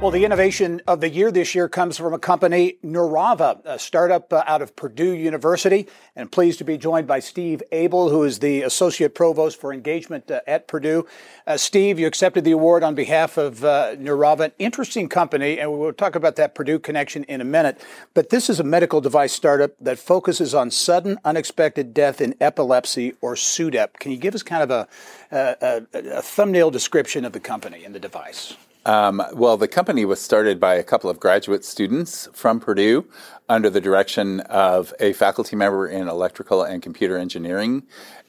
Well, the innovation of the year this year comes from a company, Neurava, a startup uh, out of Purdue University. And pleased to be joined by Steve Abel, who is the Associate Provost for Engagement uh, at Purdue. Uh, Steve, you accepted the award on behalf of uh, Neurava, an interesting company, and we will talk about that Purdue connection in a minute. But this is a medical device startup that focuses on sudden unexpected death in epilepsy or SUDEP. Can you give us kind of a, a, a thumbnail description of the company and the device? Um, well, the company was started by a couple of graduate students from Purdue under the direction of a faculty member in electrical and computer engineering.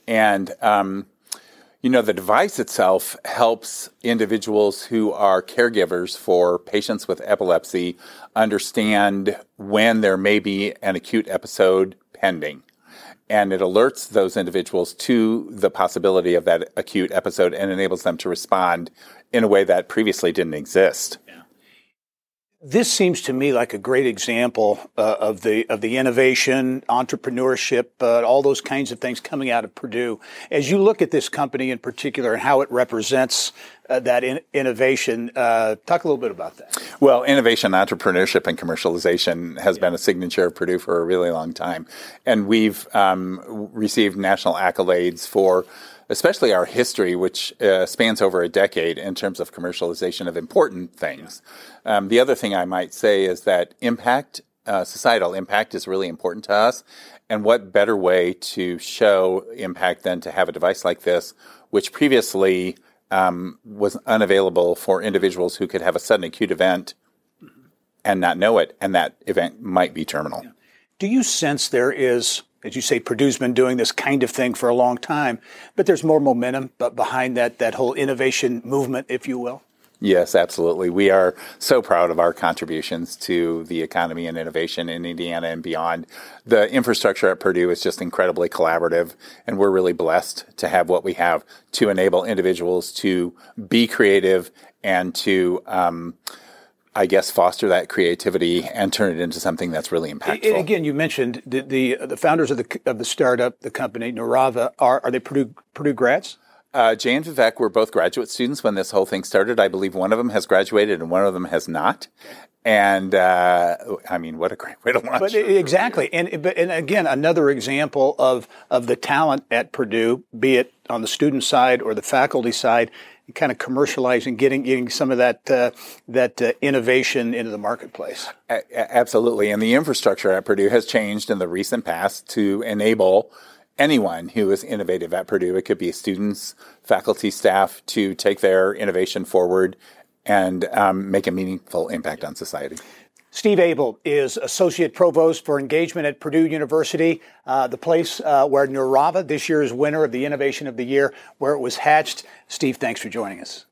And, um, you know, the device itself helps individuals who are caregivers for patients with epilepsy understand when there may be an acute episode pending and it alerts those individuals to the possibility of that acute episode and enables them to respond in a way that previously didn't exist. This seems to me like a great example uh, of the of the innovation, entrepreneurship, uh, all those kinds of things coming out of Purdue. As you look at this company in particular and how it represents uh, that in- innovation, uh, talk a little bit about that. Well, innovation, entrepreneurship, and commercialization has yeah. been a signature of Purdue for a really long time, and we've um, received national accolades for especially our history, which uh, spans over a decade in terms of commercialization of important things. Um, the other thing I might say is that impact, uh, societal impact, is really important to us. And what better way to show impact than to have a device like this, which previously um, was unavailable for individuals who could have a sudden acute event and not know it, and that event might be terminal. Do you sense there is as you say, Purdue's been doing this kind of thing for a long time, but there's more momentum behind that, that whole innovation movement, if you will. Yes, absolutely. We are so proud of our contributions to the economy and innovation in Indiana and beyond. The infrastructure at Purdue is just incredibly collaborative, and we're really blessed to have what we have to enable individuals to be creative and to um, I guess, foster that creativity and turn it into something that's really impactful. Again, you mentioned the the, the founders of the of the startup, the company Neurava, are are they Purdue Purdue grads? Uh, Jay and Vivek were both graduate students when this whole thing started. I believe one of them has graduated and one of them has not. And uh, I mean, what a great way to launch! But exactly, and but, and again, another example of of the talent at Purdue, be it on the student side or the faculty side, kind of commercializing, getting getting some of that uh, that uh, innovation into the marketplace. A- absolutely, and the infrastructure at Purdue has changed in the recent past to enable anyone who is innovative at Purdue. It could be students, faculty, staff to take their innovation forward and um, make a meaningful impact on society. Steve Abel is Associate Provost for Engagement at Purdue University, uh, the place uh, where Neurava, this year's winner of the Innovation of the Year, where it was hatched. Steve, thanks for joining us.